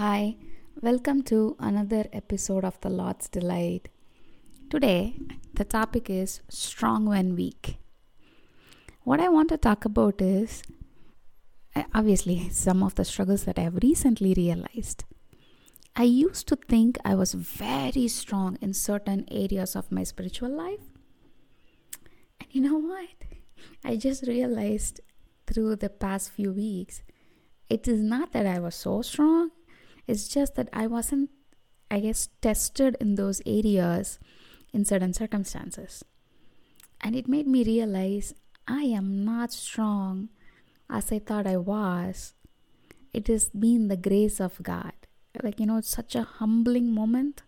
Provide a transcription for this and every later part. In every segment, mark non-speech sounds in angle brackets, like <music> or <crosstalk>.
Hi, welcome to another episode of The Lord's Delight. Today, the topic is strong when weak. What I want to talk about is uh, obviously some of the struggles that I have recently realized. I used to think I was very strong in certain areas of my spiritual life. And you know what? I just realized through the past few weeks, it is not that I was so strong, it's just that I wasn't, I guess, tested in those areas in certain circumstances. And it made me realize I am not strong as I thought I was. It has been the grace of God. Like, you know, it's such a humbling moment.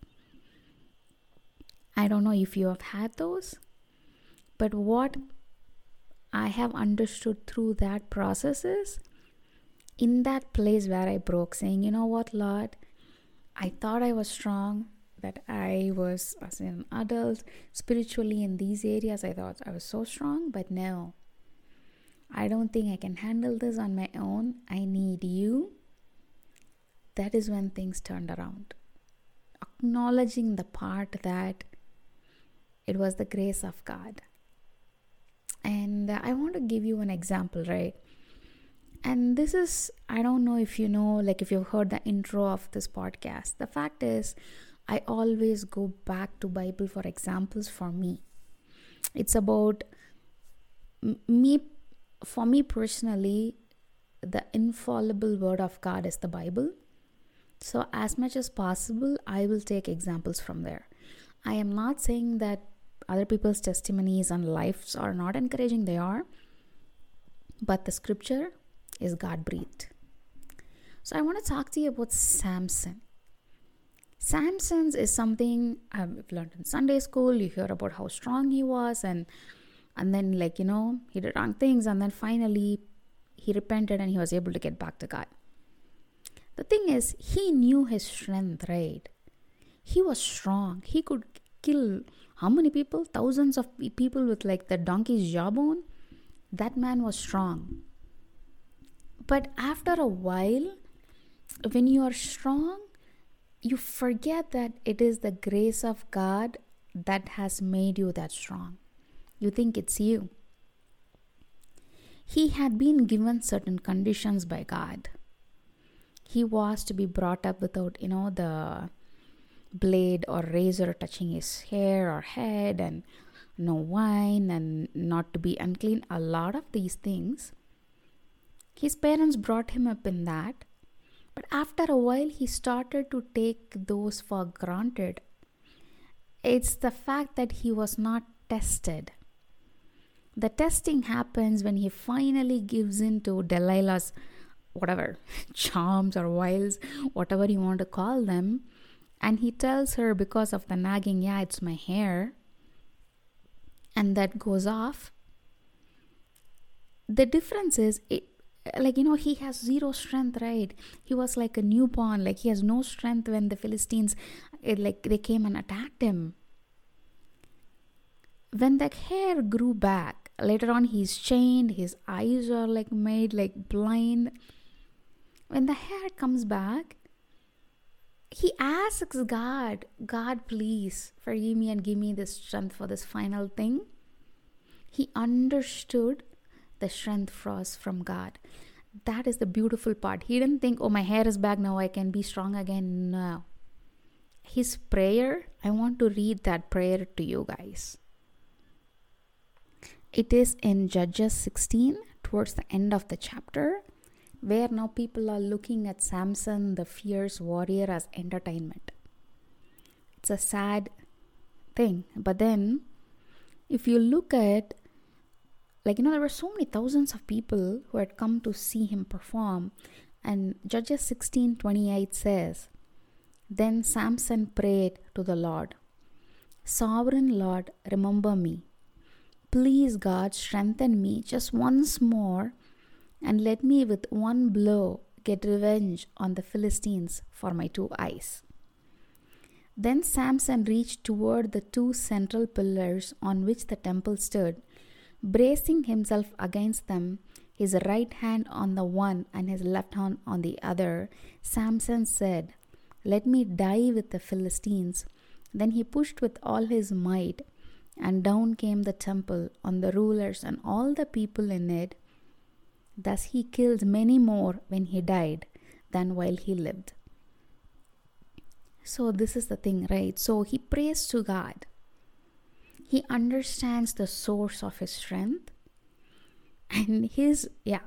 I don't know if you have had those, but what I have understood through that process is in that place where I broke, saying, you know what, Lord, I thought I was strong, that I was, as an adult, spiritually in these areas, I thought I was so strong, but no. I don't think I can handle this on my own. I need you. That is when things turned around. Acknowledging the part that it was the grace of God. And I want to give you an example, right? And this is, I don't know if you know, like if you've heard the intro of this podcast. The fact is, I always go back to Bible for examples for me. It's about me, for me personally, the infallible word of God is the Bible. So, as much as possible, I will take examples from there. I am not saying that other people's testimonies and lives are not encouraging, they are. But the scripture is God breathed. So I want to talk to you about Samson. Samson's is something I've learned in Sunday school. You hear about how strong he was, and and then like you know he did wrong things, and then finally he repented and he was able to get back to God. The thing is, he knew his strength, right? He was strong. He could kill how many people? Thousands of people with like the donkey's jawbone. That man was strong. But after a while, when you are strong, you forget that it is the grace of God that has made you that strong. You think it's you. He had been given certain conditions by God. He was to be brought up without, you know, the blade or razor touching his hair or head, and no wine, and not to be unclean. A lot of these things his parents brought him up in that, but after a while, he started to take those for granted. It's the fact that he was not tested. The testing happens when he finally gives in to Delilah's whatever <laughs> charms or wiles, whatever you want to call them, and he tells her because of the nagging, yeah, it's my hair, and that goes off. The difference is it like you know he has zero strength right? He was like a newborn like he has no strength when the philistines it, like they came and attacked him. When the hair grew back later on he's chained his eyes are like made like blind. When the hair comes back he asks god god please forgive me and give me the strength for this final thing. He understood the strength was from God. That is the beautiful part. He didn't think, oh, my hair is back now, I can be strong again. No. His prayer, I want to read that prayer to you guys. It is in Judges 16, towards the end of the chapter, where now people are looking at Samson, the fierce warrior, as entertainment. It's a sad thing. But then, if you look at like you know there were so many thousands of people who had come to see him perform. And judges 16:28 says then samson prayed to the lord. Sovereign lord remember me. Please god strengthen me just once more and let me with one blow get revenge on the philistines for my two eyes. Then samson reached toward the two central pillars on which the temple stood Bracing himself against them, his right hand on the one and his left hand on the other, Samson said, Let me die with the Philistines. Then he pushed with all his might, and down came the temple on the rulers and all the people in it. Thus he killed many more when he died than while he lived. So, this is the thing, right? So, he prays to God. He understands the source of his strength. And his, yeah,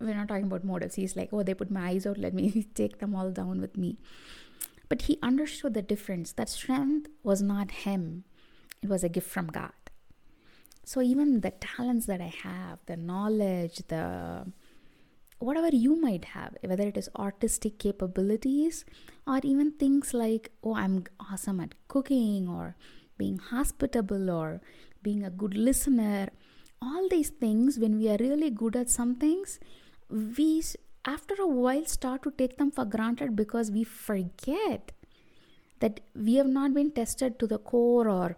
we're not talking about motives. He's like, oh, they put my eyes out, let me <laughs> take them all down with me. But he understood the difference that strength was not him, it was a gift from God. So even the talents that I have, the knowledge, the whatever you might have, whether it is artistic capabilities or even things like, oh, I'm awesome at cooking or being hospitable or being a good listener, all these things, when we are really good at some things, we after a while start to take them for granted because we forget that we have not been tested to the core or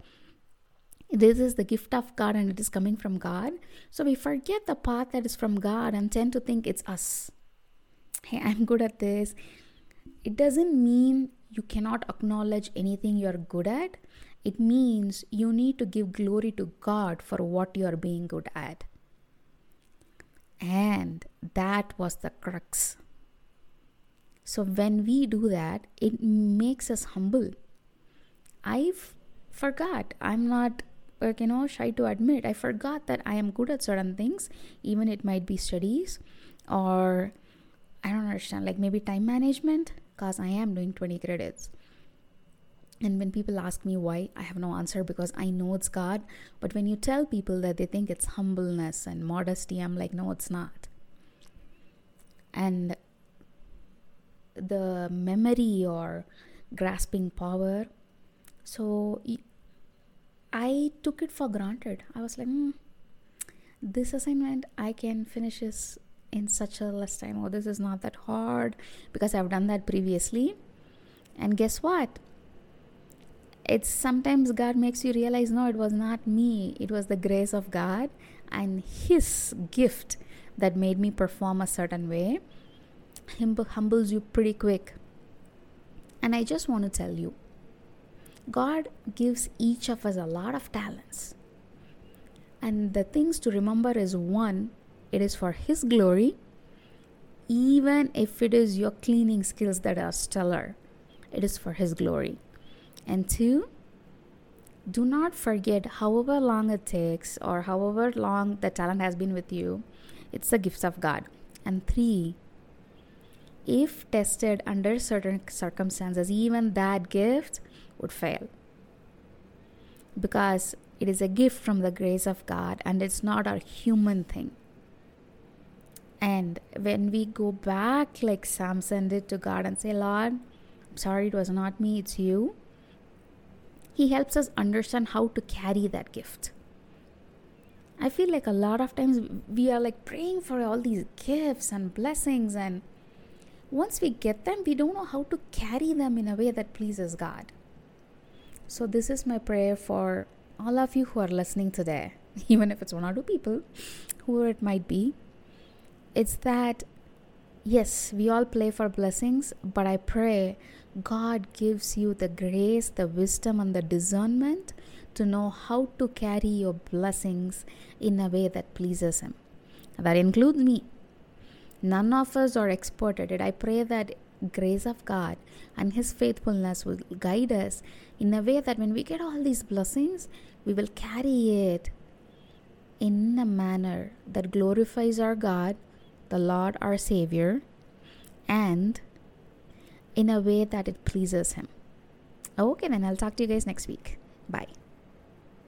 this is the gift of God and it is coming from God. So we forget the path that is from God and tend to think it's us. Hey, <laughs> I'm good at this. It doesn't mean you cannot acknowledge anything you're good at. It means you need to give glory to God for what you're being good at. And that was the crux. So when we do that, it makes us humble. I forgot. I'm not like you know shy to admit i forgot that i am good at certain things even it might be studies or i don't understand like maybe time management because i am doing 20 credits and when people ask me why i have no answer because i know it's god but when you tell people that they think it's humbleness and modesty i'm like no it's not and the memory or grasping power so I took it for granted. I was like, mm, this assignment, I can finish this in such a less time. Oh, this is not that hard because I've done that previously. And guess what? It's sometimes God makes you realize no, it was not me, it was the grace of God and His gift that made me perform a certain way. Him humbles you pretty quick. And I just want to tell you God gives each of us a lot of talents. And the things to remember is one, it is for His glory, even if it is your cleaning skills that are stellar, it is for His glory. And two, do not forget however long it takes or however long the talent has been with you, it's the gifts of God. And three, if tested under certain circumstances, even that gift would fail. Because it is a gift from the grace of God and it's not a human thing. And when we go back, like Samson did to God and say, Lord, I'm sorry it was not me, it's you, He helps us understand how to carry that gift. I feel like a lot of times we are like praying for all these gifts and blessings, and once we get them, we don't know how to carry them in a way that pleases God. So, this is my prayer for all of you who are listening today, <laughs> even if it's one or two people, whoever it might be. It's that, yes, we all pray for blessings, but I pray God gives you the grace, the wisdom, and the discernment to know how to carry your blessings in a way that pleases Him. That includes me. None of us are expert at it. I pray that grace of God and His faithfulness will guide us in a way that when we get all these blessings, we will carry it in a manner that glorifies our God, the Lord, our Savior, and in a way that it pleases Him. Okay, then I'll talk to you guys next week. Bye.